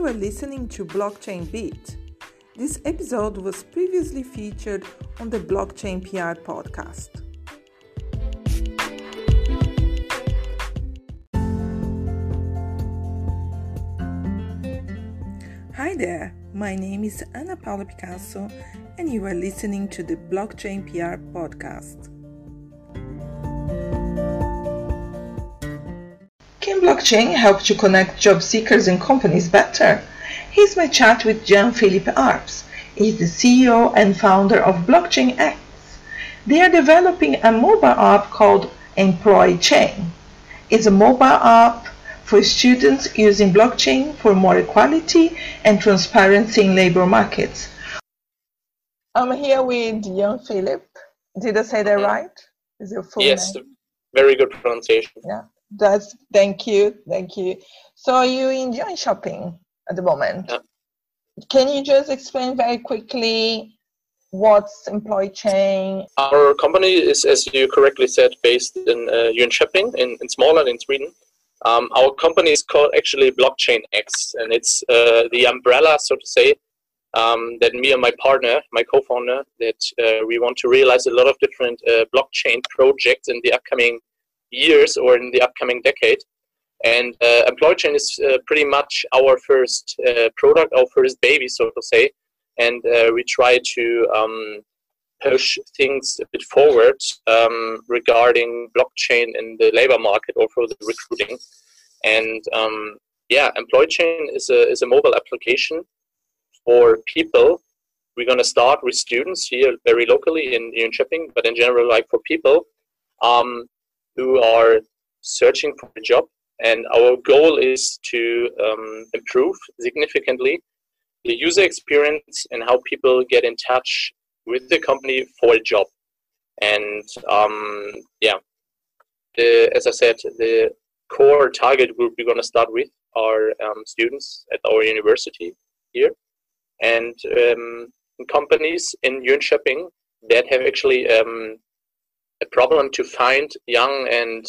you are listening to Blockchain Beat. This episode was previously featured on the Blockchain PR podcast. Hi there, my name is Ana Paula Picasso, and you are listening to the Blockchain PR podcast. Blockchain help to connect job seekers and companies better? Here's my chat with Jan-Phillip Arps. He's the CEO and founder of Blockchain X. They are developing a mobile app called Employchain. It's a mobile app for students using blockchain for more equality and transparency in labor markets. I'm here with Jan-Phillip. Did I say that mm-hmm. right? Is your full yes, name? very good pronunciation. Yeah. That's thank you, thank you. So you enjoy shopping at the moment. Yeah. Can you just explain very quickly what's Employchain? Our company is, as you correctly said, based in uh, Jönköping in, in Småland in Sweden. Um, our company is called actually Blockchain X, and it's uh, the umbrella, so to say, um, that me and my partner, my co-founder, that uh, we want to realize a lot of different uh, blockchain projects in the upcoming years or in the upcoming decade. And uh, Employchain is uh, pretty much our first uh, product, our first baby, so to say. And uh, we try to um, push things a bit forward um, regarding blockchain in the labor market or for the recruiting. And um, yeah, Employchain is a, is a mobile application for people. We're going to start with students here very locally in, in Jönköping, but in general, like for people um, who are searching for a job. And our goal is to um, improve significantly the user experience and how people get in touch with the company for a job. And um, yeah, the, as I said, the core target group we're going to start with are um, students at our university here and um, companies in Jönköping that have actually um, a problem to find young and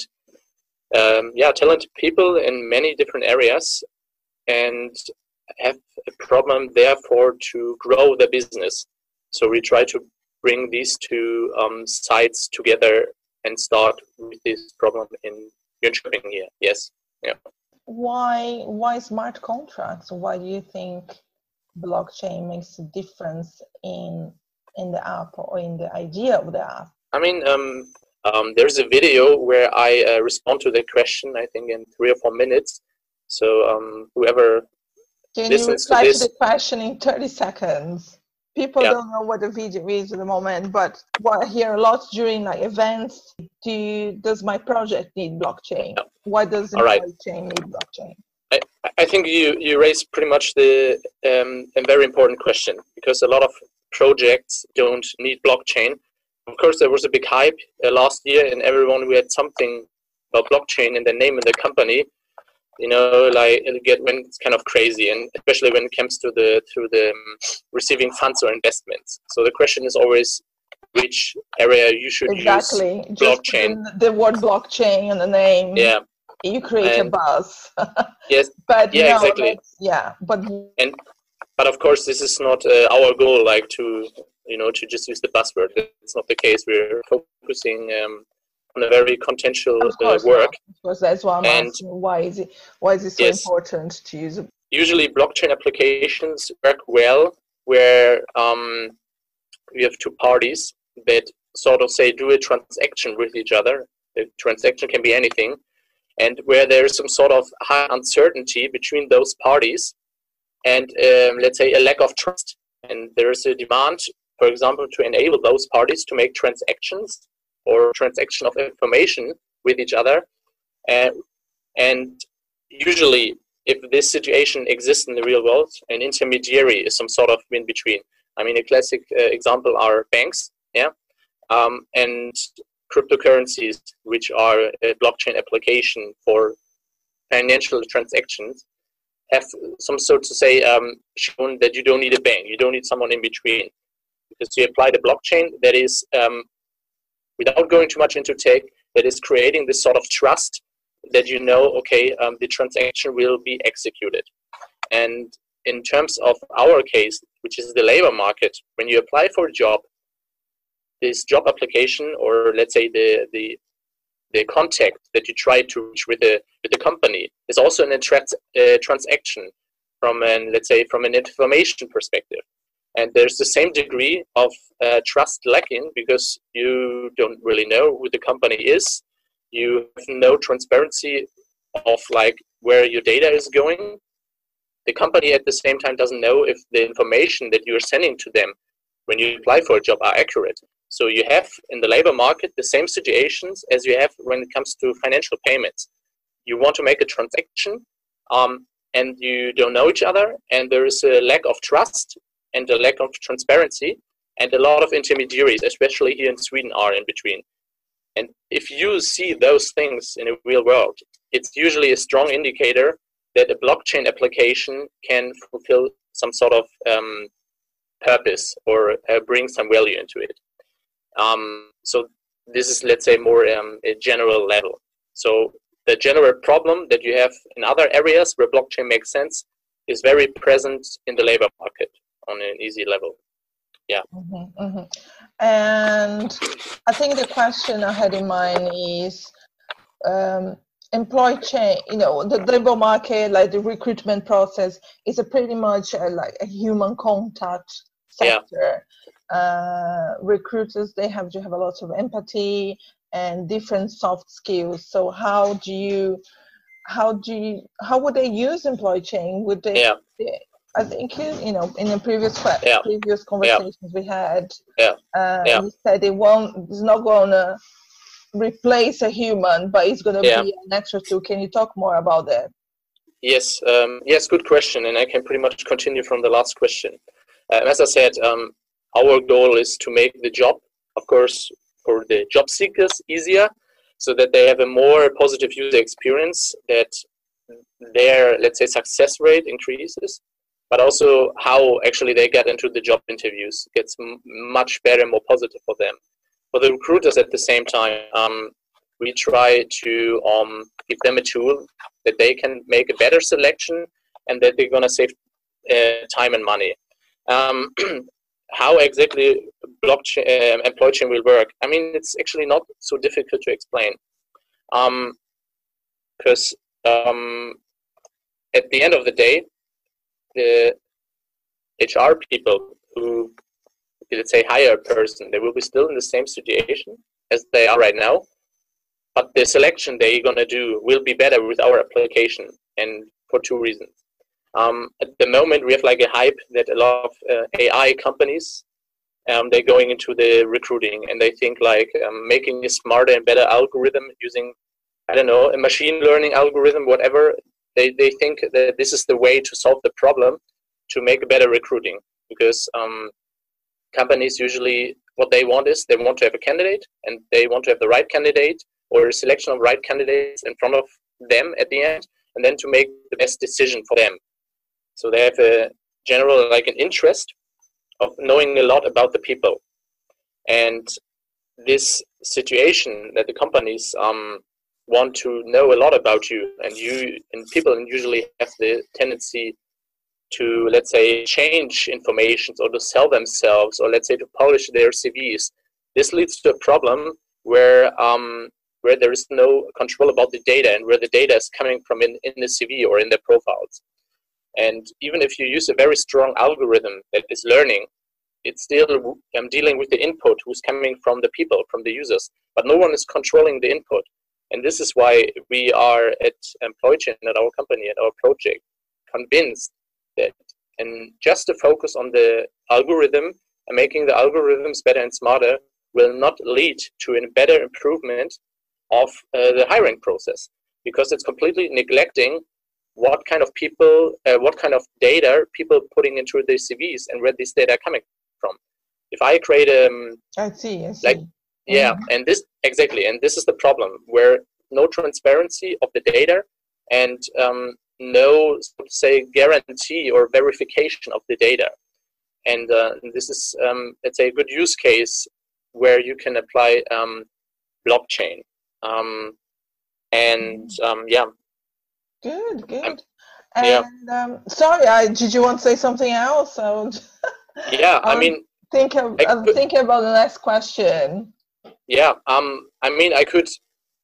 um, yeah talented people in many different areas and have a problem therefore to grow the business. So we try to bring these two um, sides together and start with this problem in Jönköping here. Yes. Yeah. Why why smart contracts? Why do you think blockchain makes a difference in in the app or in the idea of the app I mean, um, um, there's a video where I uh, respond to the question, I think, in three or four minutes. So um, whoever Can listens you reply to, this, to the question in 30 seconds? People yeah. don't know what the video is at the moment, but what I hear a lot during like events, do you, does my project need blockchain? Yeah. Why does right. blockchain need blockchain? I, I think you, you raised pretty much the um, a very important question because a lot of projects don't need blockchain of course, there was a big hype uh, last year, and everyone we had something about blockchain in the name of the company. You know, like it get when it's kind of crazy, and especially when it comes to the to the um, receiving funds or investments. So the question is always which area you should exactly. use blockchain. Just the word blockchain and the name. Yeah. You create and a buzz. yes. But yeah, no, exactly. Yeah, but and but of course this is not uh, our goal. Like to you know, to just use the buzzword. It's not the case. We're focusing um, on a very contentious uh, work. Because that's why I'm and asking why is it why is it so yes, important to use? Usually, blockchain applications work well where um, we have two parties that sort of say do a transaction with each other. The transaction can be anything, and where there is some sort of high uncertainty between those parties, and um, let's say a lack of trust and there is a demand for example, to enable those parties to make transactions or transaction of information with each other. And usually, if this situation exists in the real world, an intermediary is some sort of in between. I mean, a classic uh, example are banks, yeah, um, and cryptocurrencies, which are a blockchain application for financial transactions, have some sort to say um, shown that you don't need a bank, you don't need someone in between because you apply the blockchain that is, um, without going too much into tech, that is creating this sort of trust that you know, okay, um, the transaction will be executed. And in terms of our case, which is the labor market, when you apply for a job, this job application, or let's say the the the contact that you try to reach with the with the company, is also an attract, uh, transaction from an let's say from an information perspective. And there's the same degree of uh, trust lacking because you don't really know who the company is. You have no transparency of like where your data is going the company at the same time doesn't know if the information that you're sending to them when you apply for a job are accurate. So you have in the labor market the same situations as you have when it comes to financial payments. You want to make a transaction um, and you don't know each other, and there is a lack of trust and a lack of transparency, and a lot of intermediaries, especially here in Sweden, are in between. And if you see those things in a real world, it's usually a strong indicator that a blockchain application can fulfill some sort of um, purpose or uh, bring some value into it. Um, so this is, let's say, more um, a general level. So the general problem that you have in other areas where blockchain makes sense is very present in the labor market on an easy level. Yeah. Mm-hmm, mm-hmm. And I think the question I had in mind is um, Employchain, you know, the labor market, like the recruitment process, is a pretty much a, like a human contact sector. Yeah. Uh, recruiters they have to have a lot of empathy and different soft skills. So how do you, how do you, how would they use Employchain? Would they? Yeah. I think you you know in the previous yeah. previous conversations yeah. we had, yeah. Uh, yeah. you said it won't. It's not gonna replace a human, but it's going to yeah. be an extra tool. Can you talk more about that? Yes, um, yes, good question, and I can pretty much continue from the last question. Uh, as I said, um, our goal is to make the job, of course, for the job seekers easier, so that they have a more positive user experience, that their let's say success rate increases, but also how actually they get into the job interviews gets m- much better, and more positive for them for the recruiters at the same time, um, we try to um, give them a tool that they can make a better selection and that they're going to save uh, time and money. Um, how exactly blockchain uh, Employchain will work? I mean, it's actually not so difficult to explain. Because um, um, at the end of the day, the HR people who let's say hire a person, they will be still in the same situation as they are right now. But the selection they're gonna do will be better with our application, and for two reasons. Um, at the moment, we have like a hype that a lot of uh, AI companies um, they're going into the recruiting, and they think like um, making a smarter and better algorithm using I don't know a machine learning algorithm, whatever. They they think that this is the way to solve the problem to make better recruiting because um, companies usually what they want is they want to have a candidate and they want to have the right candidate or a selection of right candidates in front of them at the end and then to make the best decision for them. So they have a general like an interest of knowing a lot about the people. And this situation that the companies um, want to know a lot about you and you and people usually have the tendency to let's say change information or to sell themselves or let's say to polish their CVs. This leads to a problem where um, where there is no control about the data and where the data is coming from in, in the CV or in the profiles. And even if you use a very strong algorithm that is learning, it's still i'm dealing with the input who's coming from the people, from the users, but no one is controlling the input. And this is why we are at EmployChain, at our company, at our project, convinced that. And just to focus on the algorithm and making the algorithms better and smarter will not lead to a better improvement of uh, the hiring process because it's completely neglecting what kind of people, uh, what kind of data people putting into their CVs and where this data are coming from. If I create a, um, I see, I see. like, yeah, mm-hmm. and this exactly, and this is the problem where no transparency of the data and um, no say guarantee or verification of the data and uh, this is um, let's say a good use case where you can apply um, blockchain um, and um, yeah good good And yeah. um, sorry, I, did you want to say something else? So, yeah, I mean, think of, I'm thinking about the next question. Yeah, um, I mean, I could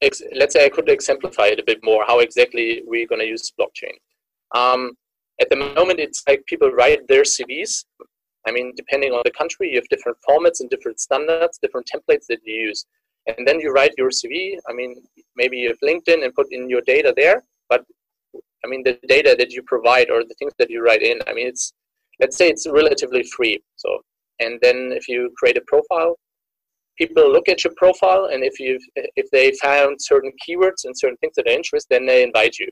ex- let's say I could exemplify it a bit more how exactly we're going to use blockchain. Um, at the moment, it's like people write their CVs. I mean, depending on the country, you have different formats and different standards, different templates that you use. And then you write your CV. I mean, maybe you have LinkedIn and put in your data there, but I mean, the data that you provide or the things that you write in, I mean, it's, let's say it's relatively free. So, and then if you create a profile, people look at your profile and if you if they found certain keywords and certain things that are interest then they invite you.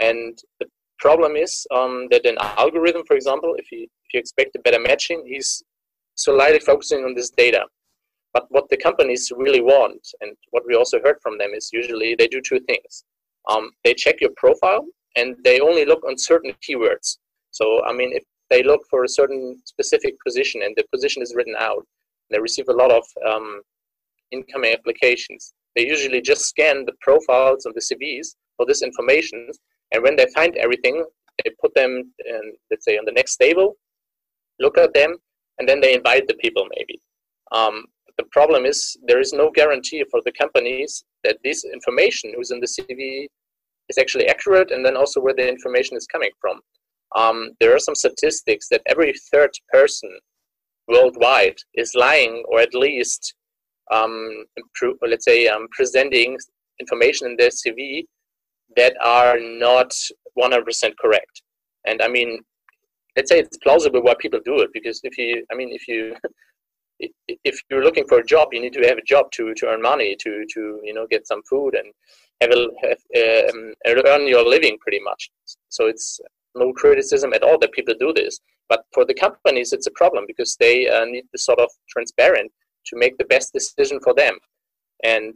And the problem is um, that an algorithm for example if you if you expect a better matching he's slightly focusing on this data. But what the companies really want and what we also heard from them is usually they do two things. Um, they check your profile and they only look on certain keywords. So i mean if they look for a certain specific position and the position is written out they receive a lot of um, incoming applications. They usually just scan the profiles of the CVs for this information, and when they find everything, they put them, in, let's say, on the next table, look at them, and then they invite the people maybe. Um, the problem is there is no guarantee for the companies that this information who's in the CV is actually accurate, and then also where the information is coming from. Um, there are some statistics that every third person worldwide is lying or at least um, improve, let's say um, presenting information in their CV that are not 100% correct. And I mean, let's say it's plausible why people do it because if you, I mean, if you if you're looking for a job, you need to have a job to, to earn money, to, to you know get some food and have, a, have um, earn your living pretty much. So it's no criticism at all that people do this. But for the companies, it's a problem because they uh, need the sort of transparent to make the best decision for them. And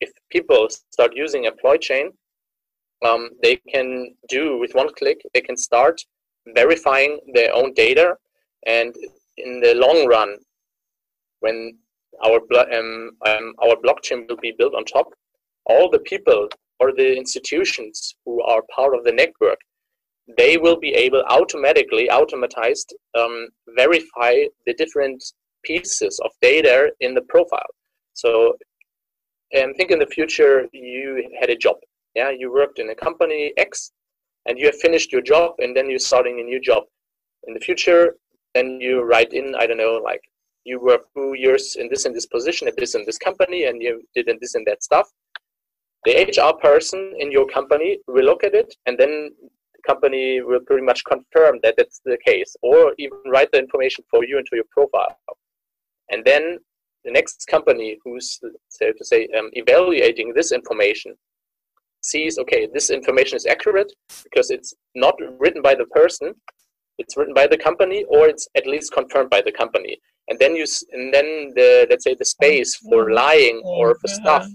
if people start using Employchain, um, they can do with one click, they can start verifying their own data. And in the long run, when our, um, um, our blockchain will be built on top, all the people or the institutions who are part of the network they will be able automatically, automatized, um, verify the different pieces of data in the profile. So, and think in the future you had a job. Yeah, you worked in a company X, and you have finished your job, and then you're starting a new job. In the future, then you write in, I don't know, like you work two years in this and this position at this and this company, and you did in this and that stuff. The HR person in your company will look at it, and then company will pretty much confirm that that's the case or even write the information for you into your profile. And then the next company who's, so to say, um, evaluating this information sees, okay, this information is accurate because it's not written by the person, it's written by the company, or it's at least confirmed by the company. And then you, and then the let's say the space for mm-hmm. lying or for stuff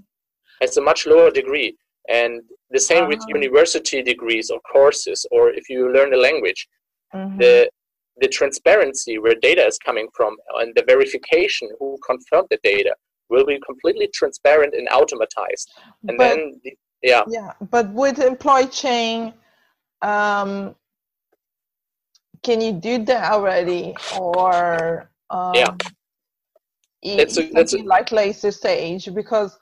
has a much lower degree. And the same uh-huh. with university degrees or courses, or if you learn a language. Mm-hmm. The the transparency where data is coming from and the verification who confirmed the data will be completely transparent and automatized. And but, then, the, yeah. Yeah, but with Employchain, um, can you do that already, or um, yeah? That's a, that's a, like later stage because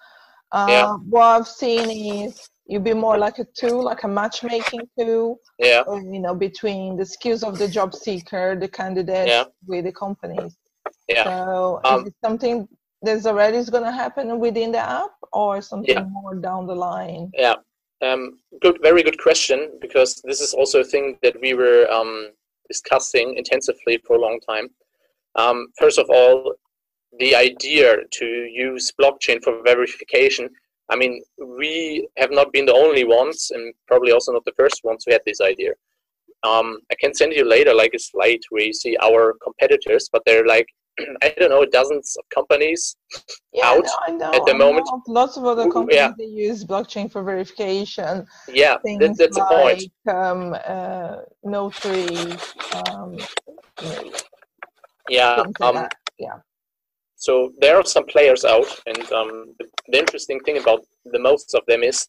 uh, yeah. what I've seen is you'd be more like a tool, like a matchmaking tool. Yeah. Or, you know, between the skills of the job seeker, the candidate, yeah. with the companies. Yeah. So um, is it something that's already is going to happen within the app, or something yeah. more down the line? Yeah. Um, good, very good question, because this is also a thing that we were um, discussing intensively for a long time. Um, first of all, the idea to use blockchain for verification I mean, we have not been the only ones, and probably also not the first ones who had this idea. Um, I can send you later like a slide where you see our competitors, but they're like I don't know dozens of companies yeah, out no, know, at the moment. Lots of other companies yeah. they use blockchain for verification. Yeah, that, that's like, a point. Um, uh, notary. Um, yeah. Um, yeah so there are some players out, and um, the, the, interesting thing about the most of them is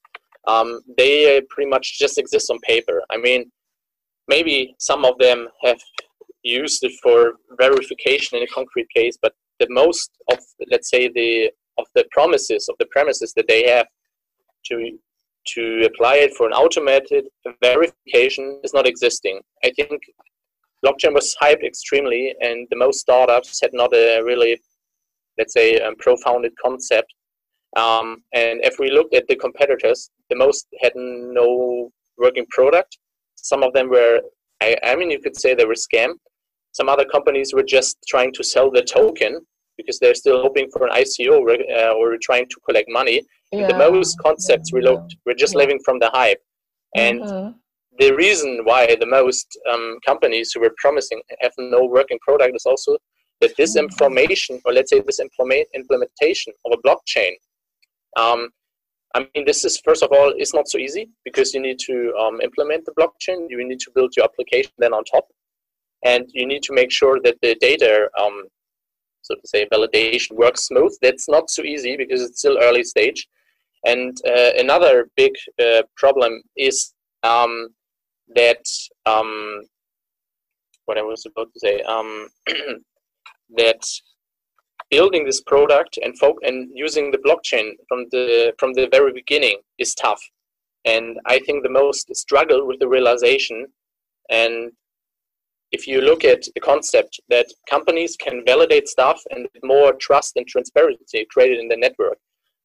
um, they pretty much just exist on paper. I mean, maybe some of them have used it for verification in a concrete case, but the most of let's say the of the promises of the premises that they have to to apply it for an automated verification is not existing. I think blockchain was hyped extremely, and the most startups had not a really, let's say, um, profounded concept. Um, and if we look at the competitors, the most had no working product. Some of them were, I, I mean, you could say they were scam. Some other companies were just trying to sell the token because they're still hoping for an ICO uh, or trying to collect money. Yeah. The most concepts we looked we're just yeah. living from the hype, and mm-hmm. the reason why the most um, companies who were promising have no working product is also that this information, or let's say this implementation of a blockchain. Um, I mean, this is first of all, it's not so easy because you need to um, implement the blockchain. You need to build your application then on top, and you need to make sure that the data um, so to say, validation works smooth. That's not so easy because it's still early stage. And uh, another big uh, problem is um, that um, what I was about to say um, that building this product and folk and using the blockchain from the from the very beginning is tough. And I think the most struggle with the realization and if you look at the concept that companies can validate stuff and more trust and transparency created in the network,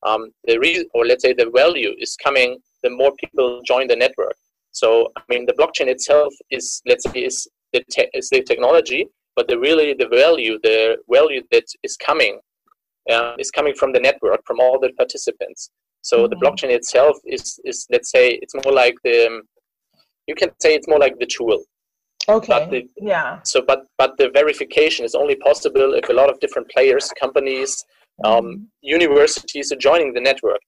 um, the or let's say the value is coming the more people join the network. So, I mean, the blockchain itself is, let's say, is the, te- is the technology, but the really the value, the value that is coming, uh, is coming from the network, from all the participants. So mm-hmm. the blockchain itself is, is, let's say, it's more like the, you can say it's more like the tool. Okay. The, yeah. So, but but the verification is only possible if a lot of different players, companies, um, mm-hmm. universities are joining the network.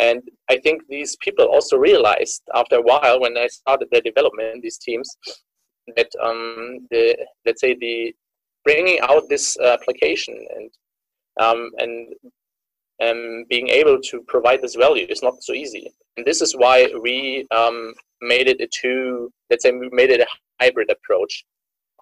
And I think these people also realized after a while, when I started the development, these teams, that um, the let's say the bringing out this application and um, and um, being able to provide this value is not so easy. And this is why we um, made it a two, let's say we made it a hybrid approach.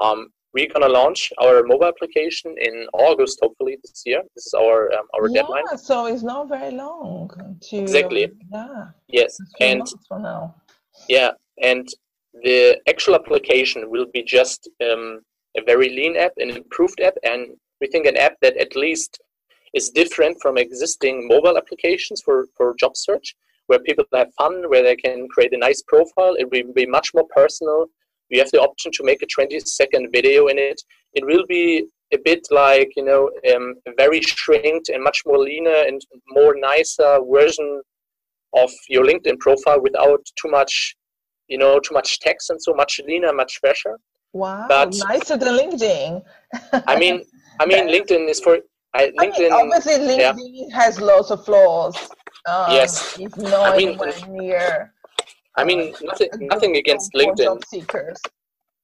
Um, we're gonna launch our mobile application in August, hopefully this year. This is our um, our yeah, deadline. so it's not very long. To, exactly. Yeah. Yes, and yeah, and the actual application will be just um, a very lean app, an improved app, and we think an app that at least is different from existing mobile applications for, for job search, where people have fun, where they can create a nice profile. It will be much more personal you have the option to make a 20 second video in it. It will be a bit like, you know, um, a very shrinked and much more leaner and more nicer version of your LinkedIn profile without too much, you know, too much text and so much leaner, much fresher. Wow, but, nicer than LinkedIn. I mean, I mean, LinkedIn is for I, LinkedIn. I mean, obviously, LinkedIn yeah. has lots of flaws. Um, yes, it's not I mean, near I mean, nothing, nothing against LinkedIn. Seekers.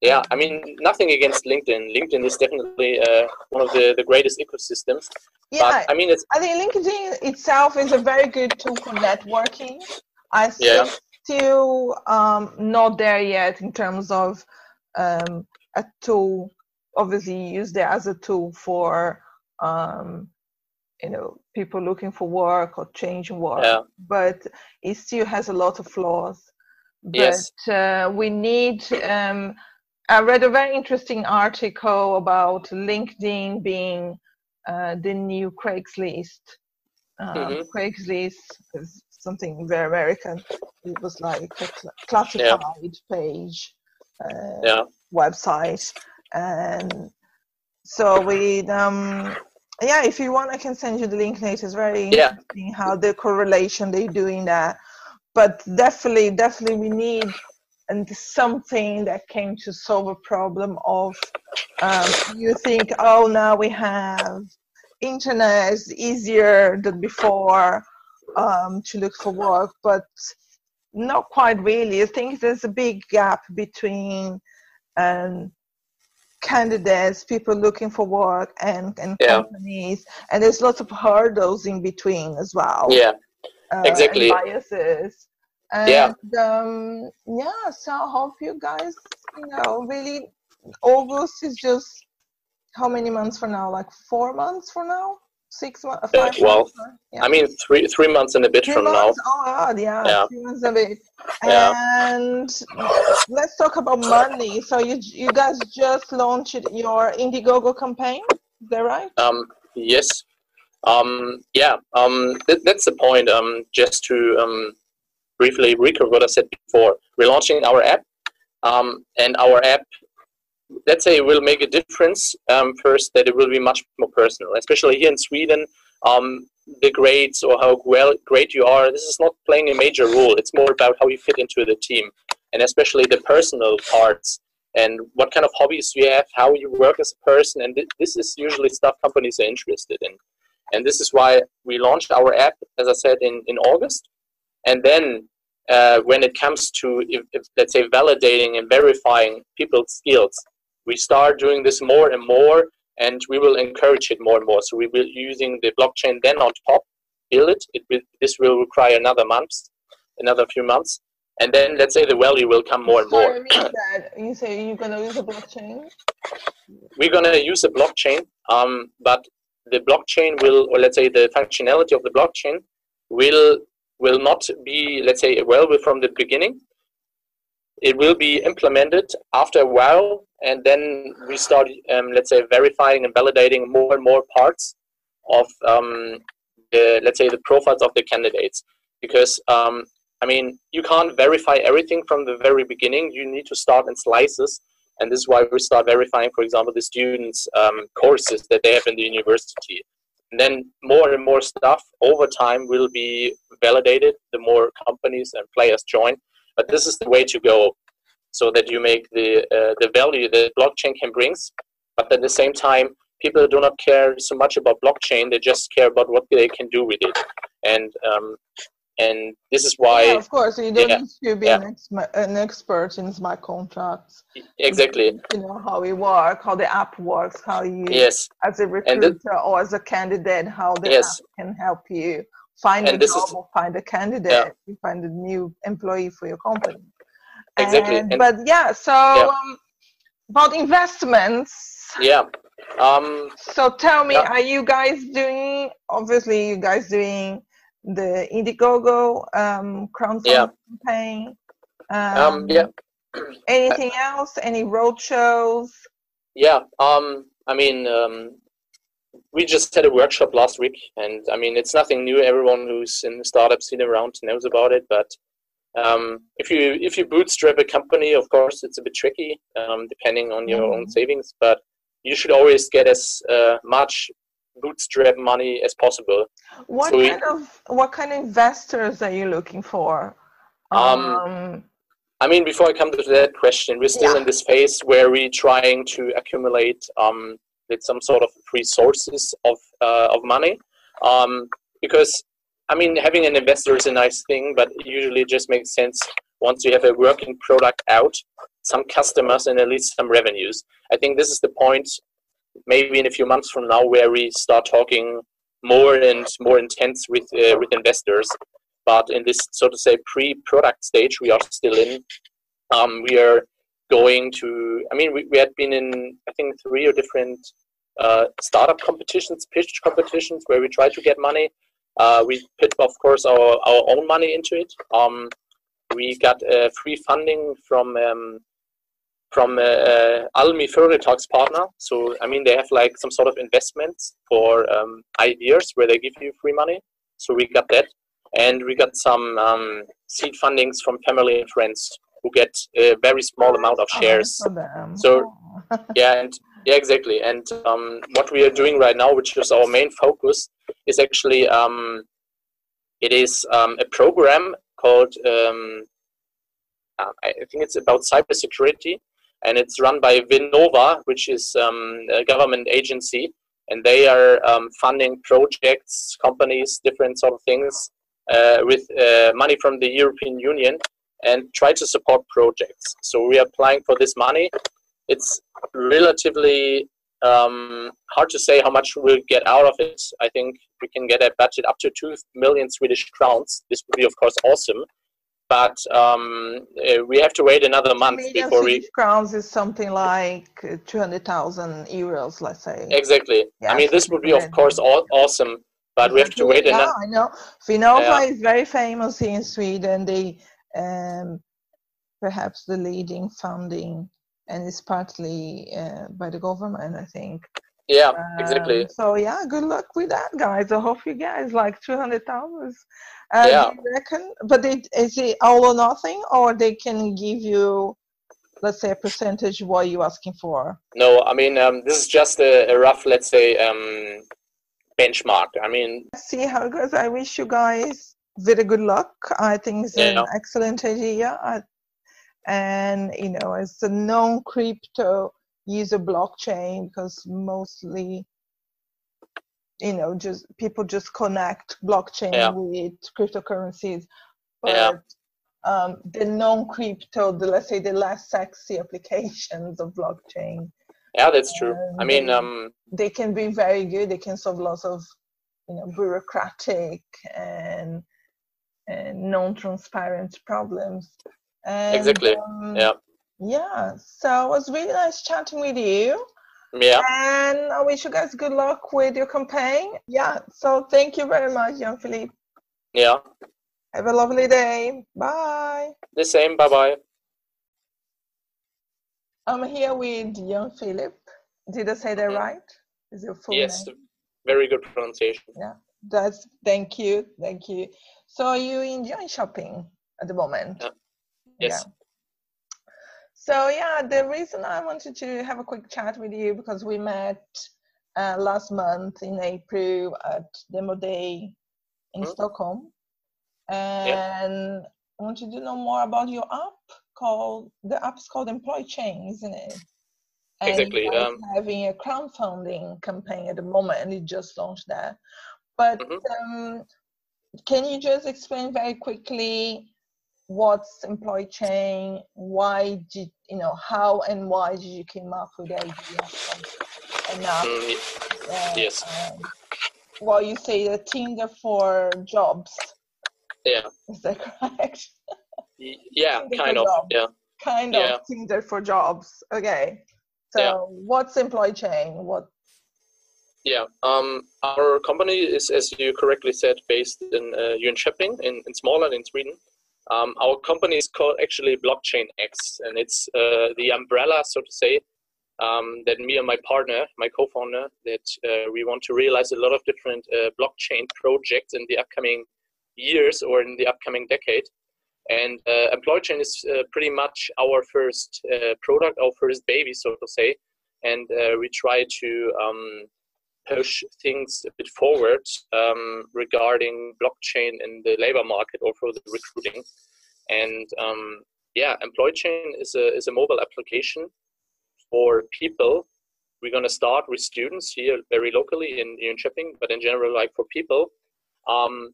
Yeah, I mean, nothing against LinkedIn. LinkedIn is definitely uh, one of the, the greatest ecosystems. Yeah, but, I mean, it's. I think LinkedIn itself is a very good tool for networking. I yeah. Still um, not there yet in terms of um, a tool. Obviously, use it as a tool for um, you know people looking for work or changing work, yeah. but it still has a lot of flaws but yes. uh, we need um, i read a very interesting article about linkedin being uh, the new craigslist um, mm-hmm. craigslist is something very american it was like a cl- classified yeah. page uh, yeah. website and so we um yeah if you want i can send you the link later it's very yeah. interesting how the correlation they're doing that but definitely, definitely, we need and something that came to solve a problem of um, you think, oh, now we have internet is easier than before um, to look for work, but not quite really. I think there's a big gap between um, candidates, people looking for work, and, and yeah. companies, and there's lots of hurdles in between as well. Yeah, uh, exactly. biases. And, yeah. Um, yeah. So I hope you guys, you know, really. August is just how many months from now? Like four months from now? Six months? Well? Yeah. I mean, three three months and a bit three from months? now. Oh God, yeah, yeah. three months a bit. And let's talk about money. So you you guys just launched your Indiegogo campaign. Is that right? Um, yes. Um, yeah. Um, th- that's the point. Um, just to um, briefly recap what I said before, we're launching our app, um, and our app let's say it will make a difference um, first that it will be much more personal especially here in sweden um, the grades or how well great you are this is not playing a major role. It's more about how you fit into the team and especially the personal parts and what kind of hobbies you have how you work as a person and th- this is usually stuff companies are interested in. And this is why we launched our app as i said in, in august. And then uh, when it comes to if, if, let's say validating and verifying people's skills we start doing this more and more and we will encourage it more and more. So we will using the blockchain then on top build it, it will, this will require another month another few months. And then let's say the value will come more and more. that. you say you're going to use a blockchain? We're going to use a blockchain um, but the blockchain will or let's say the functionality of the blockchain will will not be let's say available from the beginning it will be implemented after a while and then we start um, let's say verifying and validating more and more parts of um, the, let's say the profiles of the candidates. Because um, i mean you can't verify everything from the very beginning. You need to start in slices. And this is why we start verifying for example the students um, courses that they have in the university. And then more and more stuff over time will be validated the more companies and players join but this is the way to go so that you make the uh, the value that blockchain can brings. But at the same time people do not care so much about blockchain they just care about what they can do with it. And um, and this is why yeah, of course you don't yeah, need to be yeah. an, ex- an, expert in smart contracts. Exactly. You know how it works how the app works how you yes. as a recruiter the, or as a candidate how the yes. app can help you find and a job is, or find a candidate yeah. you find a new employee for your company exactly and, but yeah so yeah. Um, about investments yeah um, so tell me yeah. are you guys doing obviously you guys doing the indiegogo um crowdfunding yeah. campaign um, um, yeah anything else any road shows yeah um i mean um we just had a workshop last week and i mean it's nothing new everyone who's in the startup scene around knows about it but um, if you if you bootstrap a company, of course, it's a bit tricky um, depending on your mm-hmm. own savings. But you should always get as uh, much bootstrap money as possible. What so kind we, of what kind of investors are you looking for? Um, um, I mean, before I come to that question, we're still yeah. in this phase where we're trying to accumulate um, with some sort of free sources of uh, of money, um, because I mean, having an investor is a nice thing, but usually it just makes sense once you have a working product out, some customers, and at least some revenues. I think this is the point, maybe in a few months from now, where we start talking more and more intense with uh, with investors. But in this, so to say, pre-product stage, we are still in. Um, we are going to. I mean, we, we had been in, I think, three or different uh, startup competitions, pitch competitions, where we try to get money uh, we put, of course, our, our own money into it. Um, we got uh, free funding from um, from uh, uh Almi Företags partner. So I mean, they have like some sort of investments for um, ideas where they give you free money. So we got that, and we got some um, seed fundings from family and friends who get a very small amount of shares. So yeah, and yeah, exactly. And um, what we are doing right now, which is our main focus, is actually um, it is um, a program called um, uh, I think it's about cybersecurity, and it's run by Vinnova, which is um, a government agency, and they are um, funding projects, companies, different sort of things uh, with uh, money from the European Union, and try to support projects. So we are applying for this money. It's relatively um, hard to say how much we'll get out of it. I think we can get a budget up to 2 million Swedish crowns. This would be, of course, awesome. but um, uh, we have to wait another month before we. crowns is something like uh, two hundred thousand euros, let's say. Exactly. Yes, I mean, this would be of course awesome, but we have to wait. Yeah, I know. Vinnova yeah. is very famous in Sweden. They um, perhaps the leading funding, and it's partly uh, by the government, I think. Yeah, exactly. Um, so yeah, good luck with that, guys. I hope you guys like two hundred thousand. Uh, yeah. reckon? But it, is it all or nothing, or they can give you, let's say, a percentage what you're asking for? No, I mean um, this is just a, a rough, let's say, um, benchmark. I mean, see how it goes. I wish you guys very good luck. I think it's yeah. an excellent idea. I, and you know, as a non-crypto use a blockchain because mostly you know just people just connect blockchain yeah. with cryptocurrencies but yeah. um, the non-crypto the let's say the less sexy applications of blockchain yeah that's true i mean they, um, they can be very good they can solve lots of you know bureaucratic and non-transparent problems and, exactly um, yeah yeah, so it was really nice chatting with you. Yeah. And I wish you guys good luck with your campaign. Yeah, so thank you very much, Jan Phillip. Yeah. Have a lovely day. Bye. The same. Bye bye. I'm here with Jan Phillip. Did I say that mm-hmm. right? Is your full yes, name? very good pronunciation. Yeah, that's thank you, thank you. So you enjoy shopping at the moment? Yeah. Yes. Yeah. So yeah, the reason I wanted to have a quick chat with you because we met uh, last month in April at Demo Day in mm-hmm. Stockholm, and I wanted to know more about your app called the app's called Employchain, isn't it? And exactly. Um, having a crowdfunding campaign at the moment, and it just launched that. But mm-hmm. um, can you just explain very quickly what's Employchain? Why did you know how and why did you came up with the idea and now uh, yes. um, well you say the tinder for jobs. Yeah. Is that correct? Yeah kind of yeah. Kind yeah. of tinder for jobs. Okay. So yeah. what's Employchain? What yeah, um, our company is, as you correctly said, based in uh, in, in Småland in Sweden. Um, our company is called actually Blockchain X, and it's uh, the umbrella, so to say, um, that me and my partner, my co-founder, that uh, we want to realize a lot of different uh, blockchain projects in the upcoming years or in the upcoming decade. And uh, Employchain is uh, pretty much our first uh, product, our first baby, so to say. And uh, we try to um, push things a bit forward um, regarding blockchain in the labor market or for the recruiting. And um, yeah, Employchain is a, is a mobile application for people. We're going to start with students here very locally in, in Jönköping, but in general, like for people um,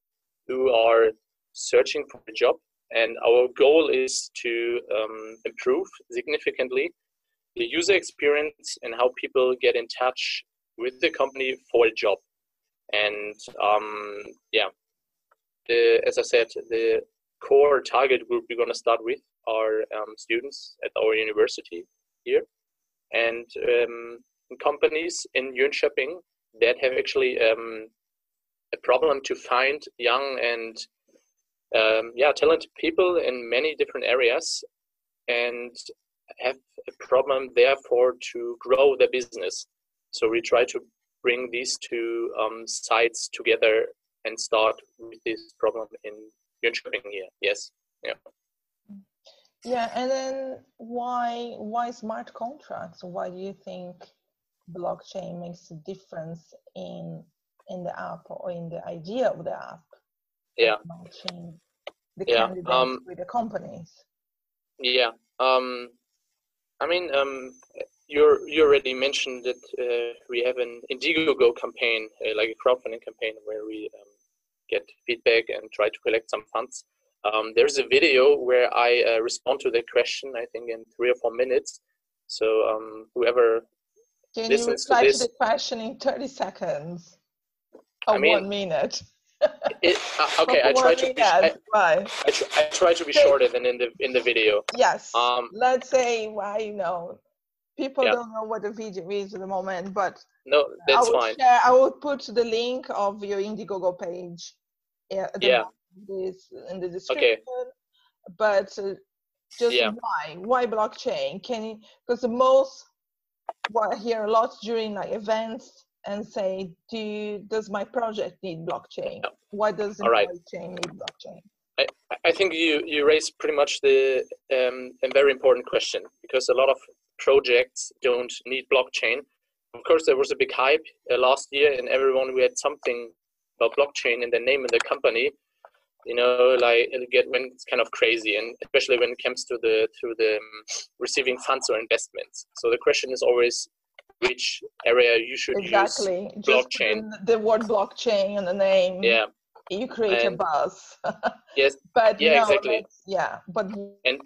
who are searching for a job. And our goal is to um, improve significantly the user experience and how people get in touch with the company for a job. And um, yeah, the, as I said, the core target group we're going to start with are um, students at our university here. And um, companies in Jönköping that have actually um, a problem to find young and um, yeah talented people in many different areas and have a problem therefore to grow their business so we try to bring these two um, sides together and start with this problem in Jönköping here. Yes. Yeah. Yeah, and then why why smart contracts? Why do you think blockchain makes a difference in in the app or in the idea of the app? Yeah. Matching the yeah. candidates um, with the companies. Yeah. Um, I mean, um, you you already mentioned that uh, we have an Indiegogo campaign, uh, like a crowdfunding campaign, where we um, get feedback and try to collect some funds. Um, there's a video where I uh, respond to the question, I think, in three or four minutes. So um, whoever can you reply to, to, the question in 30 seconds or I mean, one minute? It, uh, okay, I try to be. I, why? I, tr- I try to be shorter than in the in the video. Yes. Um, Let's say why you know people yeah. don't know what the video is at the moment, but no, that's I fine. Share, I will put the link of your Indiegogo page. Yeah. yeah. This in the description. Okay. But uh, just yeah. why? Why blockchain? Can you? Because the most what I hear a lot during like events and say, do you, does my project need blockchain? Yeah. Why does the right. blockchain need blockchain? I, I think you, you raised pretty much the um, a very important question because a lot of projects don't need blockchain. Of course, there was a big hype uh, last year, and everyone we had something about blockchain in their name in the company, you know, like it get when it's kind of crazy, and especially when it comes to the to the um, receiving funds or investments. So the question is always, which area you should exactly. use blockchain. Just the word blockchain and the name. Yeah. You create and a buzz. yes. But yeah, no, exactly. Yeah, but and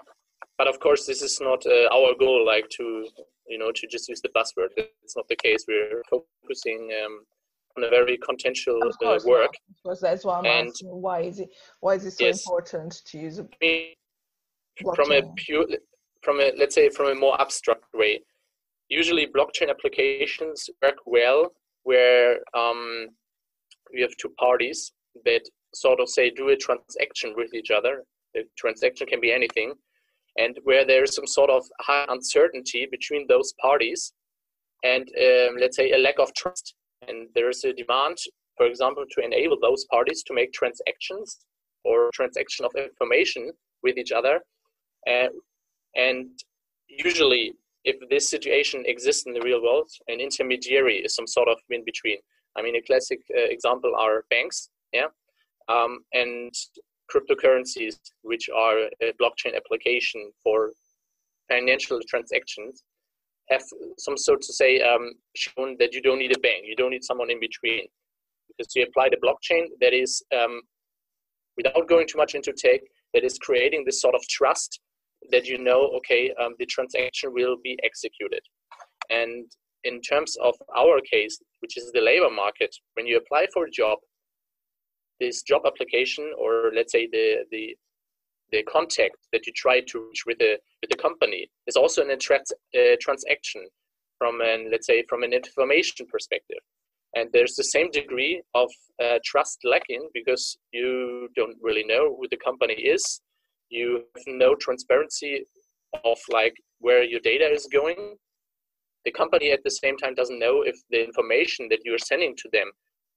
but of course this is not uh, our goal. Like to you know to just use the buzzword. It's not the case. We're focusing um, on a very contentious uh, work. Of course, that's why I'm and asking. Why is it? Why is it so yes, important to use? A from a pure, from a let's say from a more abstract way usually blockchain applications work well where um, we have two parties that sort of say do a transaction with each other. The transaction can be anything, and where there's some sort of high uncertainty between those parties, and um, let's say a lack of trust, and there is a demand, for example, to enable those parties to make transactions or transaction of information with each other, and and usually if this situation exists in the real world, an intermediary is some sort of in between. I mean, a classic uh, example are banks, yeah, um, and cryptocurrencies, which are a blockchain application for financial transactions, have some sort to say um, shown that you don't need a bank, you don't need someone in between, because you apply the blockchain that is, um, without going too much into tech, that is creating this sort of trust that you know, okay, um, the transaction will be executed. And in terms of our case, which is the labor market, when you apply for a job, this job application, or let's say the the the contact that you try to reach with the with the company, is also an trans, uh, transaction from an let's say from an information perspective. And there's the same degree of uh, trust lacking because you don't really know who the company is. You have no transparency of like where your data is going. The company at the same time doesn't know if the information that you're sending to them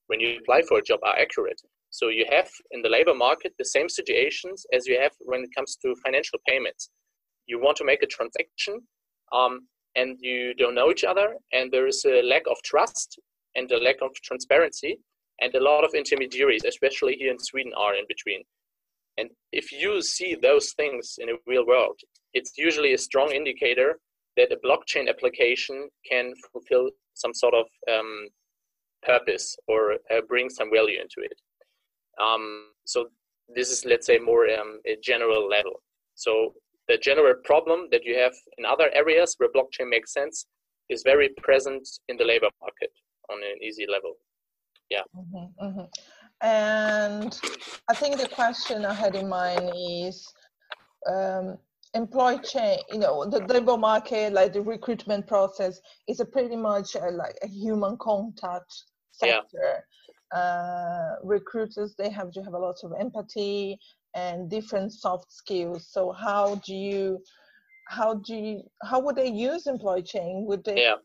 when you apply for a job are accurate so you have in the labor market the same situations as you have when it comes to financial payments you want to make a transaction um, and you don't know each other and there is a lack of trust and a lack of transparency and a lot of intermediaries especially here in sweden are in between and if you see those things in a real world, it's usually a strong indicator that a blockchain application can fulfill some sort of um, purpose or uh, bring some value into it. Um, so this is, let's say, more um, a general level. So the general problem that you have in other areas where blockchain makes sense is very present in the labor market on an easy level. Yeah. Mm-hmm, mm-hmm. And I think the question I had in mind is um, Employchain, you know, the labor market, like the recruitment process is a pretty much a, like a human contact sector. Yeah. Uh, recruiters, they have to have a lot of empathy and different soft skills. So how do you, how do you, how would they use Employchain? Would they, yeah.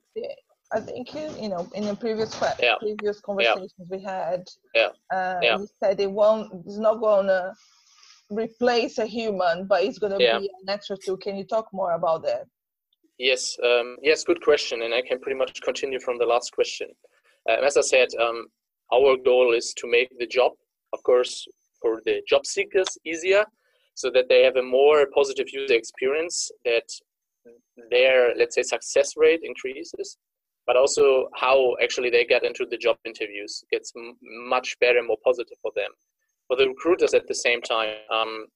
I think you know in the previous yeah. previous conversations yeah. we had, yeah. Uh, yeah. you said it won't, it's not gonna replace a human, but it's gonna yeah. be an extra tool. Can you talk more about that? Yes, um, yes, good question, and I can pretty much continue from the last question. Uh, as I said, um, our goal is to make the job, of course, for the job seekers easier, so that they have a more positive user experience, that their let's say success rate increases but also how actually they get into the job interviews gets m- much better and more positive for them. For the recruiters at the same time, um,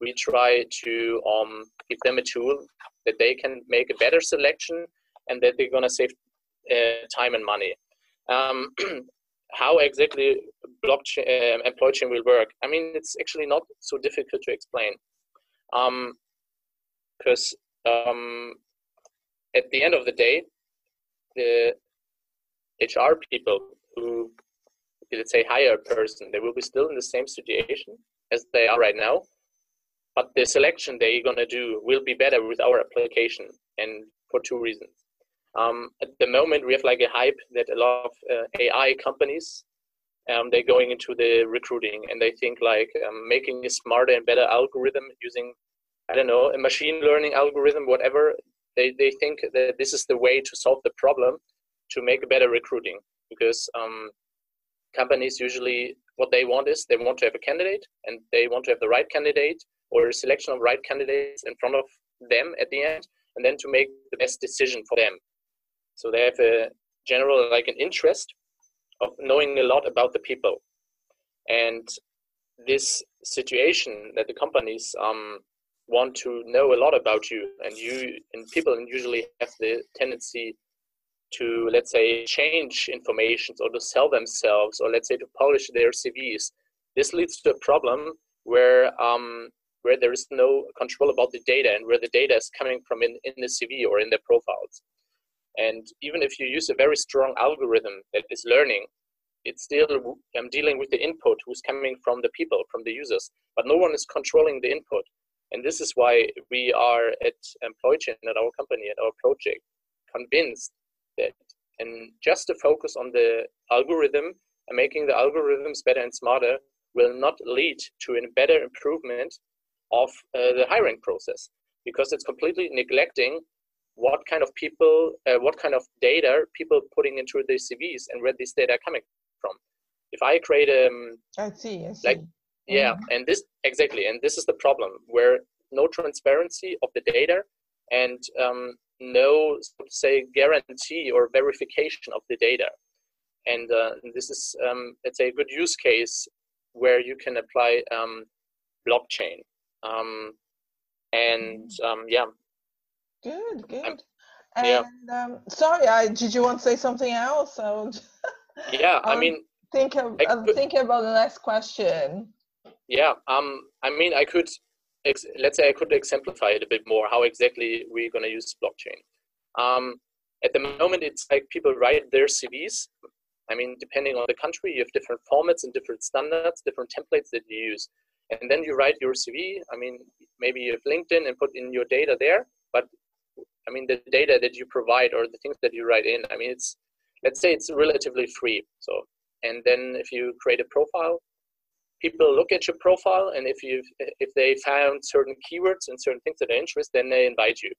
we try to um, give them a tool that they can make a better selection and that they're going to save uh, time and money. Um, how exactly blockchain uh, Employchain will work? I mean, it's actually not so difficult to explain. Because um, um, at the end of the day, the HR people who, let's say, hire a person, they will be still in the same situation as they are right now. But the selection they're to do will be better with our application, and for two reasons. Um, at the moment, we have like a hype that a lot of uh, AI companies um, they're going into the recruiting and they think like um, making a smarter and better algorithm using I don't know a machine learning algorithm, whatever. They they think that this is the way to solve the problem to make better recruiting because um, companies usually what they want is they want to have a candidate and they want to have the right candidate or a selection of right candidates in front of them at the end and then to make the best decision for them so they have a general like an interest of knowing a lot about the people. And this situation that the companies um, want to know a lot about you and you and people usually have the tendency to let's say change information or to sell themselves or let's say to polish their cvs this leads to a problem where um, where there is no control about the data and where the data is coming from in, in the cv or in their profiles and even if you use a very strong algorithm that is learning it's still um, dealing with the input who's coming from the people from the users but no one is controlling the input. And this is why we are at Employchain at our company at our project convinced that and just to focus on the algorithm and making the algorithms better and smarter will not lead to a better improvement of uh, the hiring process because it's completely neglecting what kind of people, uh, what kind of data people putting into their CVs and where this data coming from. If I create a, um, I see, I see. like, yeah, mm-hmm. and this exactly, and this is the problem where no transparency of the data and um, no, so say, guarantee or verification of the data. And uh, this is, um, let's say, a good use case where you can apply um, blockchain. Um, and mm. um, yeah. Good, good. And yeah. um, sorry, I, did you want to say something else? yeah, I mean, think of, I'm thinking about the next question. Yeah, um, I mean, I could ex- let's say I could exemplify it a bit more how exactly we're going to use blockchain. Um, at the moment, it's like people write their CVs. I mean, depending on the country, you have different formats and different standards, different templates that you use. And then you write your CV. I mean, maybe you have LinkedIn and put in your data there, but I mean, the data that you provide or the things that you write in, I mean, it's, let's say it's relatively free. So, and then if you create a profile, people look at your profile and if you if they found certain keywords and certain things that are interest then they invite you.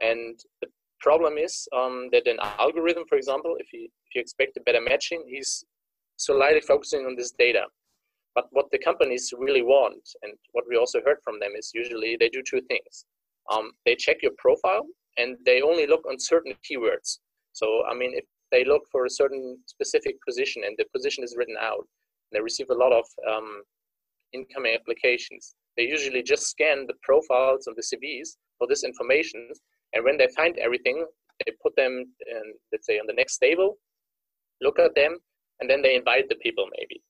And the problem is um, that an algorithm for example if you if you expect a better matching he's slightly focusing on this data. But what the companies really want and what we also heard from them is usually they do two things um, they check your profile and they only look on certain keywords so i mean if they look for a certain specific position and the position is written out they receive a lot of um, incoming applications. They usually just scan the profiles of the CVs for this information, and when they find everything, they put them, in, let's say, on the next table, look at them, and then they invite the people maybe.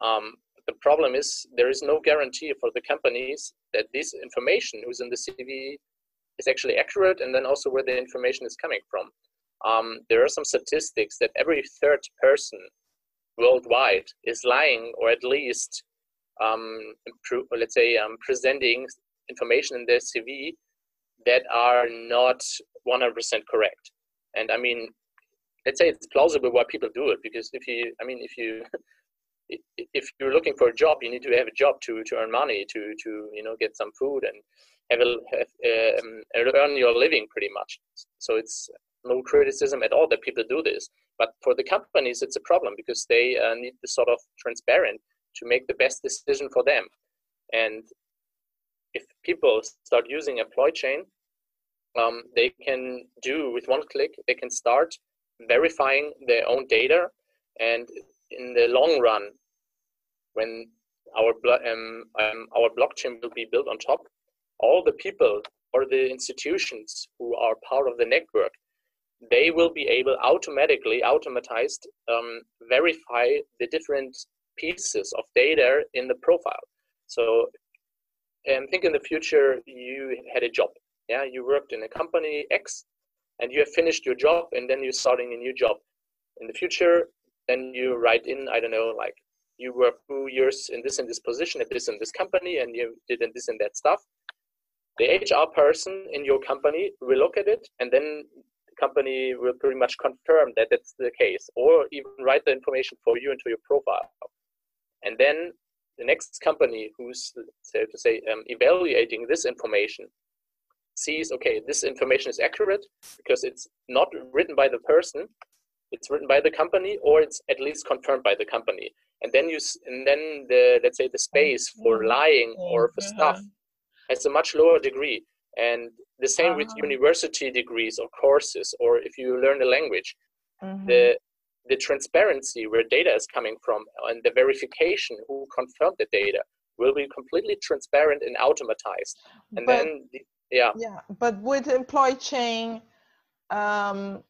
Um, the problem is there is no guarantee for the companies that this information who's in the CV is actually accurate, and then also where the information is coming from. Um, there are some statistics that every third person worldwide is lying or at least um, improve, let's say um, presenting information in their CV that are not 100% correct. And I mean, let's say it's plausible why people do it because if you, I mean, if you if you're looking for a job, you need to have a job to, to earn money, to, to you know get some food and have, a, um, earn your living pretty much. So it's no criticism at all that people do this. But for the companies, it's a problem because they uh, need this sort of transparent to make the best decision for them. And if people start using Employchain, um, they can do with one click, they can start verifying their own data. And in the long run, when our, um, um, our blockchain will be built on top, all the people or the institutions who are part of the network they will be able automatically, automatized, um, verify the different pieces of data in the profile. So, and think in the future you had a job. Yeah, you worked in a company X, and you have finished your job, and then you're starting a new job. In the future, then you write in, I don't know, like you were two years in this and this position at this and this company, and you did this and that stuff. The HR person in your company will look at it, and then the company will pretty much confirm that that's the case, or even write the information for you into your profile. And then the next company who's, so to say, um, evaluating this information sees, okay, this information is accurate because it's not written by the person, it's written by the company, or it's at least confirmed by the company. And then you, and then the let's say the space for mm-hmm. lying or for stuff has a much lower degree. And the same uh-huh. with university degrees or courses, or if you learn a language, mm-hmm. the the transparency where data is coming from and the verification who confirmed the data will be completely transparent and automatized. And but, then, the, yeah. Yeah, but with Employchain, um,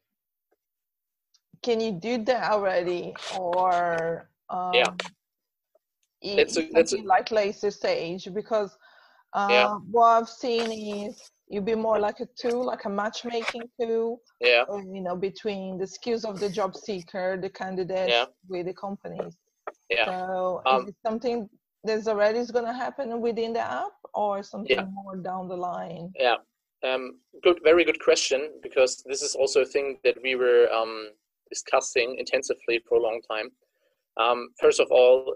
can you do that already, or um, yeah? It's, a, it's a, like later stage because uh, yeah. what I've seen is you'd be more like a tool, like a matchmaking tool. Yeah. you know, between the skills of the job seeker, the candidate, yeah. with the companies. Yeah. So um, is it something that's already is going to happen within the app, or something yeah. more down the line? Yeah. Um, good, very good question, because this is also a thing that we were um, discussing intensively for a long time. Um, first of all,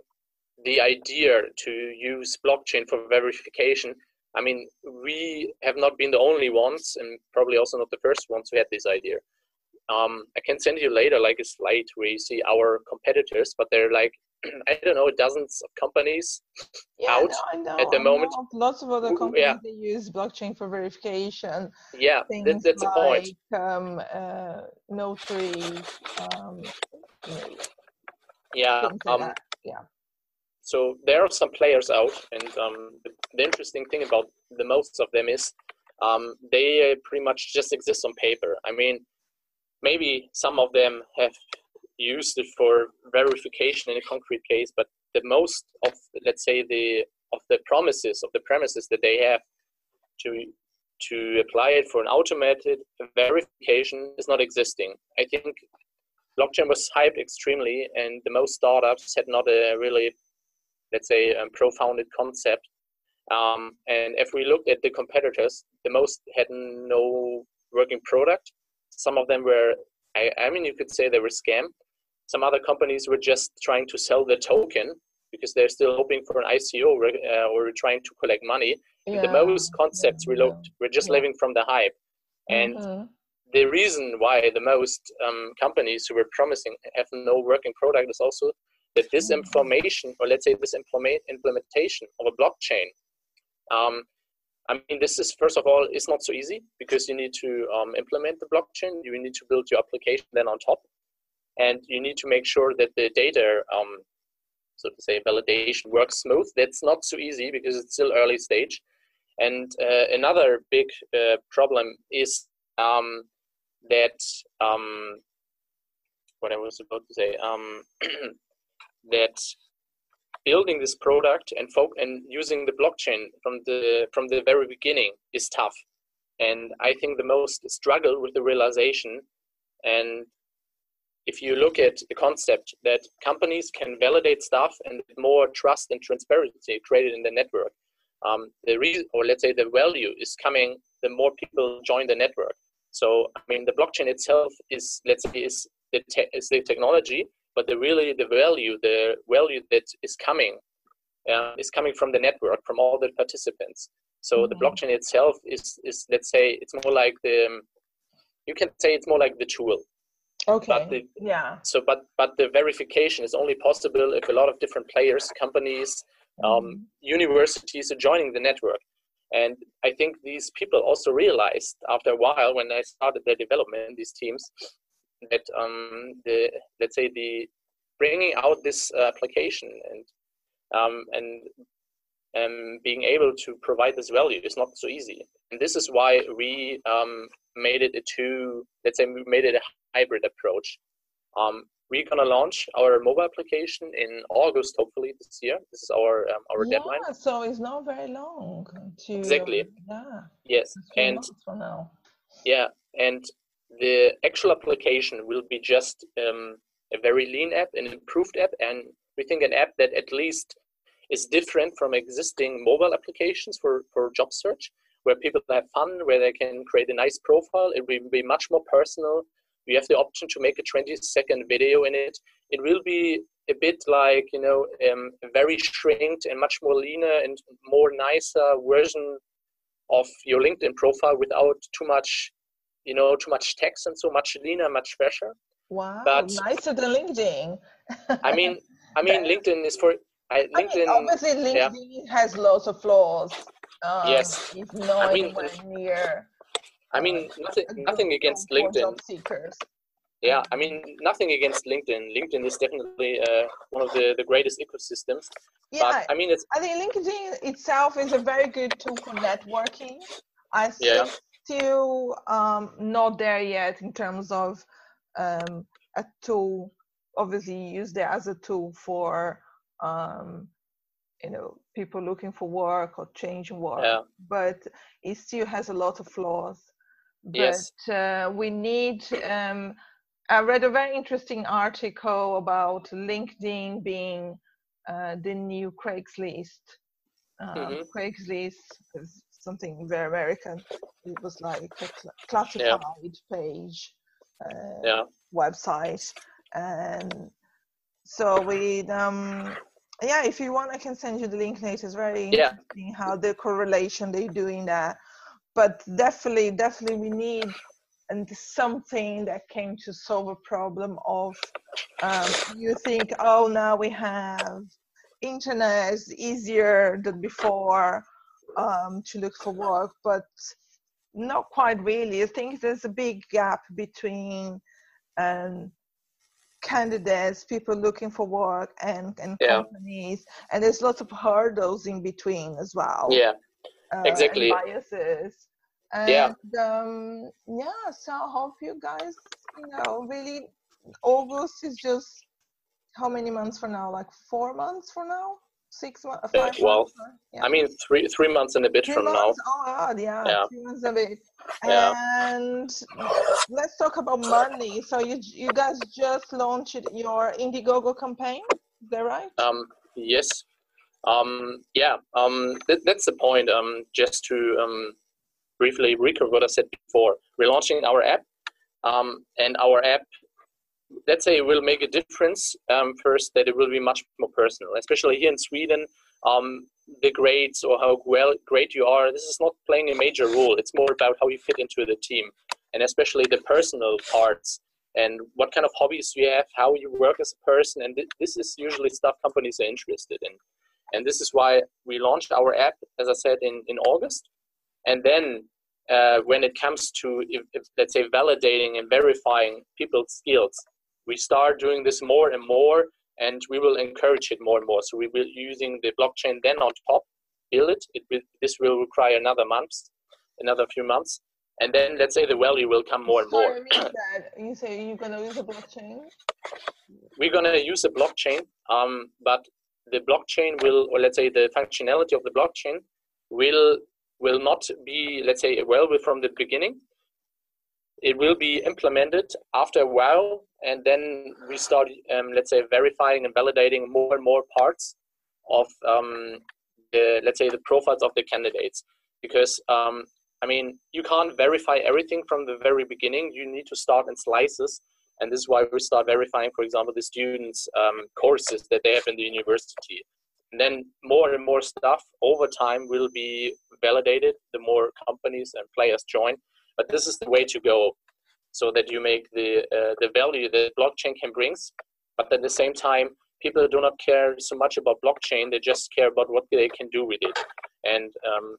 the idea to use blockchain for verification I mean, we have not been the only ones, and probably also not the first ones who had this idea. Um, I can send you later like a slide where you see our competitors, but they're like I don't know dozens of companies yeah, out know, at the I moment. Know. Lots of other companies yeah. they use blockchain for verification. Yeah, that's, that's like, point. Um, uh, notary. Um, yeah, um, yeah so there are some players out, and um, the, the, interesting thing about the most of them is um, they uh, pretty much just exist on paper. I mean, maybe some of them have used it for verification in a concrete case, but the most of, let's say, the of the promises of the premises that they have to to apply it for an automated verification is not existing. I think blockchain was hyped extremely, and the most startups had not a really let's say, um, profounded concept. Um, and if we looked at the competitors, the most had no working product. Some of them were, I, I mean, you could say they were scam. Some other companies were just trying to sell the token because they're still hoping for an ICO uh, or trying to collect money. Yeah. The most concepts yeah. we looked were just yeah. living from the hype. And mm-hmm. The reason why the most um, companies who were promising have no working product is also that this information, or let's say this implementation of a blockchain, um, I mean, this is first of all, it's not so easy because you need to um, implement the blockchain. You need to build your application then on top, and you need to make sure that the data, um, so to say, validation works smooth. That's not so easy because it's still early stage. And uh, another big uh, problem is um, that um, what I was about to say. Um, that building this product and folk and using the blockchain from the from the very beginning is tough and i think the most struggle with the realization and if you look at the concept that companies can validate stuff and more trust and transparency created in the network um, the reason or let's say the value is coming the more people join the network so i mean the blockchain itself is let's say is the, te- is the technology but the really the value the value that is coming uh, is coming from the network from all the participants so mm-hmm. the blockchain itself is is let's say it's more like the you can say it's more like the tool okay but the, yeah so but but the verification is only possible if a lot of different players companies um, mm-hmm. universities are joining the network and i think these people also realized after a while when i started their development these teams that um, the let's say the bringing out this application and um, and um, being able to provide this value is not so easy. And this is why we um, made it a two, let's say we made it a hybrid approach. Um, we're gonna launch our mobile application in August, hopefully this year. This is our um, our yeah, deadline. so it's not very long to Exactly. yeah. Yes, it's a few and from now. yeah, and the actual application will be just um, a very lean app, an improved app, and we think an app that at least is different from existing mobile applications for for job search, where people have fun, where they can create a nice profile. It will be much more personal. You have the option to make a 20 second video in it. It will be a bit like you know um, a very shrinked and much more leaner and more nicer version of your LinkedIn profile without too much you know too much text and so much leaner, much fresher. Wow, But- nicer than LinkedIn. I mean, I mean, LinkedIn is for I, I mean, LinkedIn. obviously yeah. LinkedIn has lots of flaws. Um, Yes. it's not I mean, anywhere near. I mean, nothing, nothing against LinkedIn. Yeah, I mean, nothing against LinkedIn. LinkedIn is definitely uh, one of the, the greatest ecosystems. Yeah, But I mean, it's I think LinkedIn itself is a very good tool for networking. I Yeah. think still um, not there yet in terms of um, a tool. Obviously, used it as a tool for um, you know people looking for work or changing work, Yeah. but it still has a lot of flaws. But Yes. uh, we need. Um, I read a very interesting article about LinkedIn being uh, the new Craigslist. Um, Mhm. Craigslist is something very American. It was like a cl- classified page uh, yeah, website, and so we um yeah. If you want, I can send you the link later. It's very Yeah. interesting how the correlation they do in that. But definitely, definitely, we need and something that came to solve a problem of um, you think oh now we have internet is easier than before um, to look for work but not quite really. I think there's a big gap between um, candidates people looking for work and, and Yeah. companies and there's lots of hurdles in between as well. Yeah, uh, exactly. and biases. And Yeah. um, yeah, so I hope you guys, you know, really, August is just how many months from now? Like four months from now? Six months? Yeah, Five well, months? Yeah. I mean, three three months and a bit Three from now. Oh, God, yeah, Yeah. three months a bit. Yeah. And let's talk about money. So you you guys just launched your Indiegogo campaign, is that right? Um, yes. Um, yeah. Um, that, that's the point. Um, just to um, briefly recap what I said before, we're launching our app, um, and our app, let's say, will make a difference. Um, first, that it will be much more personal, especially here in Sweden. The grades or how well great you are, this is not playing a major role. It's more about how you fit into the team, and especially the personal parts and what kind of hobbies you have, how you work as a person, and th- this is usually stuff companies are interested in. And this is why we launched our app, as I said, in, in August. And then uh, when it comes to, if, if, let's say, validating and verifying people's skills, we start doing this more and more, and we will encourage it more and more. So we will using the blockchain then on top, build it. it will, this will require another month, another few months. And then let's say the value will come more and more. Sorry, that. You say you're gonna use a blockchain? we're going to use a blockchain, um, but the blockchain will, or let's say the functionality of the blockchain will will not be, let's say, available from the beginning. It will be implemented after a while, and then we start, um, let's say, verifying and validating more and more parts of, um, the, let's say, the profiles of the candidates. Because, um, I mean, you can't verify everything from the very beginning. You need to start in slices and this is why we start verifying, for example, the students' um, courses that they have in the university. And then more and more stuff over time will be validated. The more companies and players join, but this is the way to go, so that you make the uh, the value that blockchain can brings, but at the same time, people do not care so much about blockchain. They just care about what they can do with it. And um,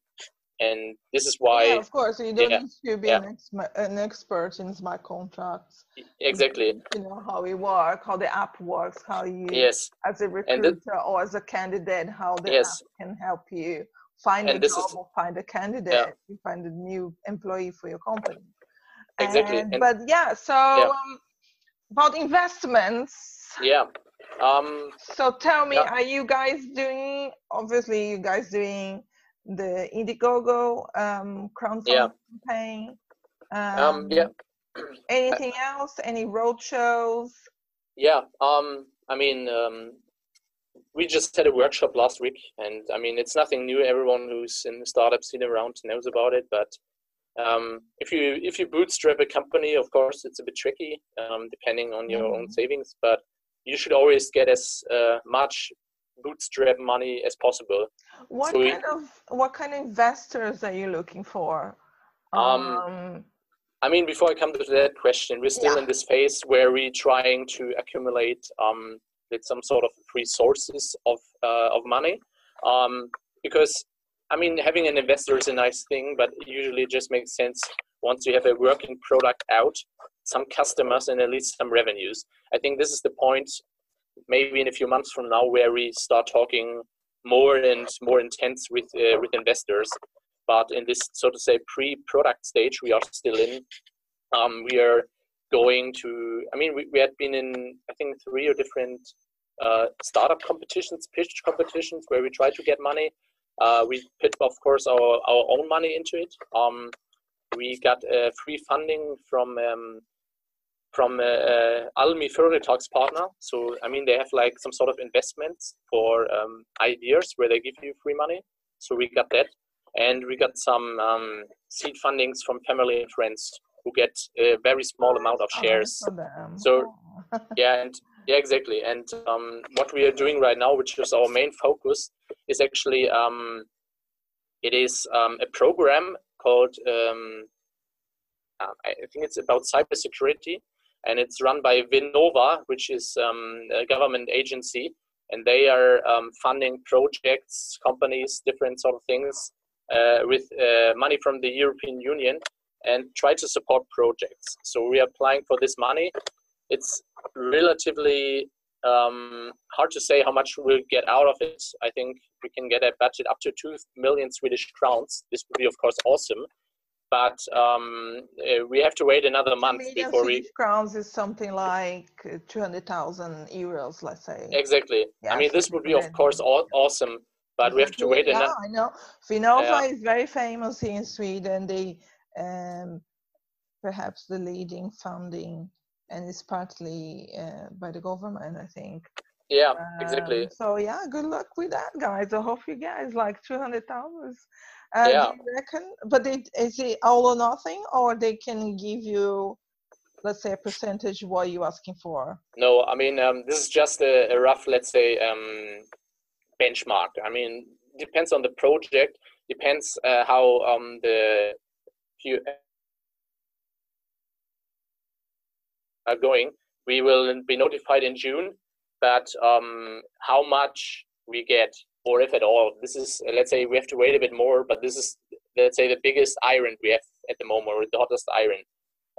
and this is why yeah, of course you don't yeah, need to be yeah. an, ex- an expert in smart contracts exactly you know how it works how the app works how you yes as a recruiter or as a candidate how the Yes. app can help you find a And this job is- or find a candidate you find a new employee for your company Exactly, And- and- but yeah so Yeah. Um, about investments yeah um so tell me Yeah. are you guys doing obviously you guys doing the indiegogo um crowdfunding Yeah. campaign um yeah anything else any road shows Yeah, um, I mean, um, we just had a workshop last week, and I mean, it's nothing new. Everyone who's in the startup scene around knows about it. But um, if you if you bootstrap a company, of course, it's a bit tricky, um, depending on your own Mhm. savings. But you should always get as uh, much bootstrap money as possible. What So we- kind of what kind of investors are you looking for Um, I mean, before I come to that question, we're still Yeah. in this phase where we're trying to accumulate um, with some sort of free sources of uh, of money, um, because I mean, having an investor is a nice thing, but it usually just makes sense once you have a working product out, some customers, and at least some revenues. I think this is the point, maybe in a few months from now, where we start talking more and more intense with uh, with investors. But in this so to say pre-product stage we are still in um, we are going to i mean we, we had been in i think three or different uh, startup competitions pitch competitions where we try to get money. Uh, we put of course our, our own money into it. Um, we got uh, free funding from um, from uh, uh, Almi Företagspartner. So I mean, they have like some sort of investments for um, ideas where they give you free money. So we got that, and we got some um, seed fundings from family and friends who get a very small amount of Oh, shares. So- Oh. Yeah, and yeah, exactly. And um, what we are doing right now, which is our main focus, is actually um, it is um, a program called um, uh, I think it's about cybersecurity, and it's run by Vinnova, which is um, a government agency, and they are um, funding projects, companies, different sort of things uh, with uh, money from the European Union, and try to support projects. So we are applying for this money. It's relatively um, hard to say how much we'll get out of it. I think we can get a budget up to two million Swedish crowns. This would be, of course, awesome. But um, uh, we have to wait another month before we crowns is something like uh, 200,000 euros, let's say. exactly. Yeah, I mean, this would be, of course, aw- awesome. But we have to wait yeah, another. I know. Vinnova Yeah. is very famous here in Sweden. They um, perhaps the leading funding, and it's partly uh, by the government, I think. Yeah, exactly. Um, so yeah, good luck with that, guys. I hope you guys like two hundred thousand. Uh, Yeah. You reckon? But it, is it all or nothing, or they can give you, let's say, a percentage what you're asking for? No, I mean, um, this is just a, a rough, let's say, um, benchmark. I mean, depends on the project, depends uh, how um, the few are going. We will be notified in June, but um, how much we get, or if at all, this is, uh, let's say, we have to wait a bit more, but this is, let's say, the biggest iron we have at the moment, or the hottest iron.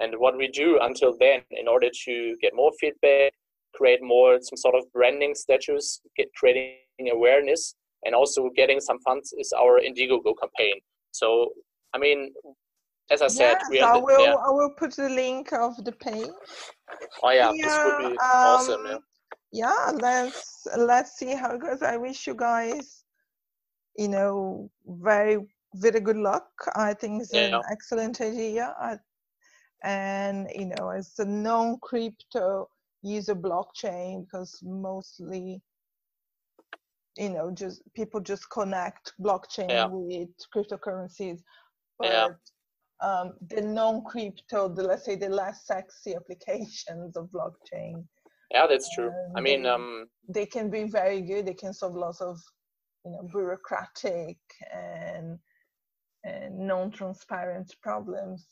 And what we do until then, in order to get more feedback, create more some sort of branding status, get creating awareness, and also getting some funds is our Indiegogo campaign. So, I mean, as I said, yes, we I are. the- will. yeah. I will put the link of the page. Oh yeah, this would be awesome. Yeah. Yeah, let's let's see how it goes. I wish you guys, you know, very very good luck. I think it's an Yeah. excellent idea. I, and you know, as a non-crypto user blockchain, because mostly, you know, just people just connect blockchain Yeah. with cryptocurrencies, but Yeah. um, the non-crypto, the let's say the less sexy applications of blockchain, Yeah, that's true. I mean, they- um, they can be very good. They can solve lots of, you know, bureaucratic and and non-transparent problems.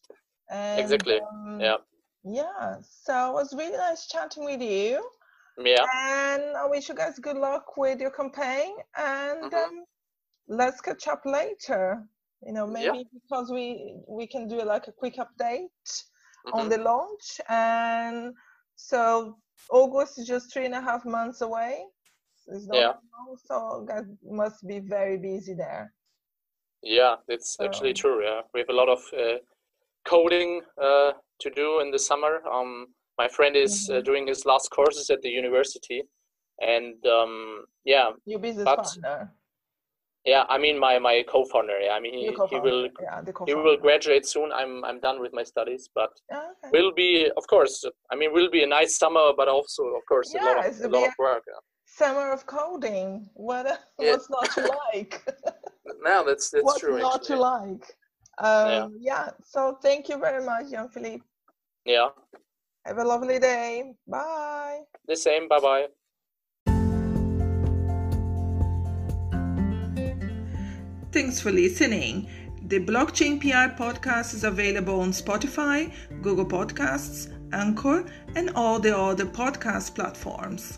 And, Exactly. um, yeah, Yeah. So it was really nice chatting with you, yeah, and I wish you guys good luck with your campaign. And Mhm. um, let's catch up later. You know, maybe Yeah. because we we can do like a quick update on Mhm. the launch, and so August is just three and a half months away. It's not Yeah. long, so guys must be very busy there. Yeah, it's actually true. Yeah, we have a lot of uh, coding uh, to do in the summer. Um, my friend is uh, Mhm. doing his last courses at the university, and um, yeah, Your business But partner, yeah. I mean, my my co-founder. Yeah, I mean, he, he will yeah, he will graduate soon. I'm I'm done with my studies, but Yeah, okay. will be of course. I mean, will be a nice summer, but also of course a lot of a lot of work. Yeah. Summer of coding. What Yeah. what's not to like? No, that's that's what's true. not actually. to like? Um, yeah. So thank you very much, Jan Phillip. Yeah, Have a lovely day. Bye. the same. Bye bye. Thanks for listening. The Blockchain PR podcast is available on Spotify, Google Podcasts, Anchor, and all the other podcast platforms.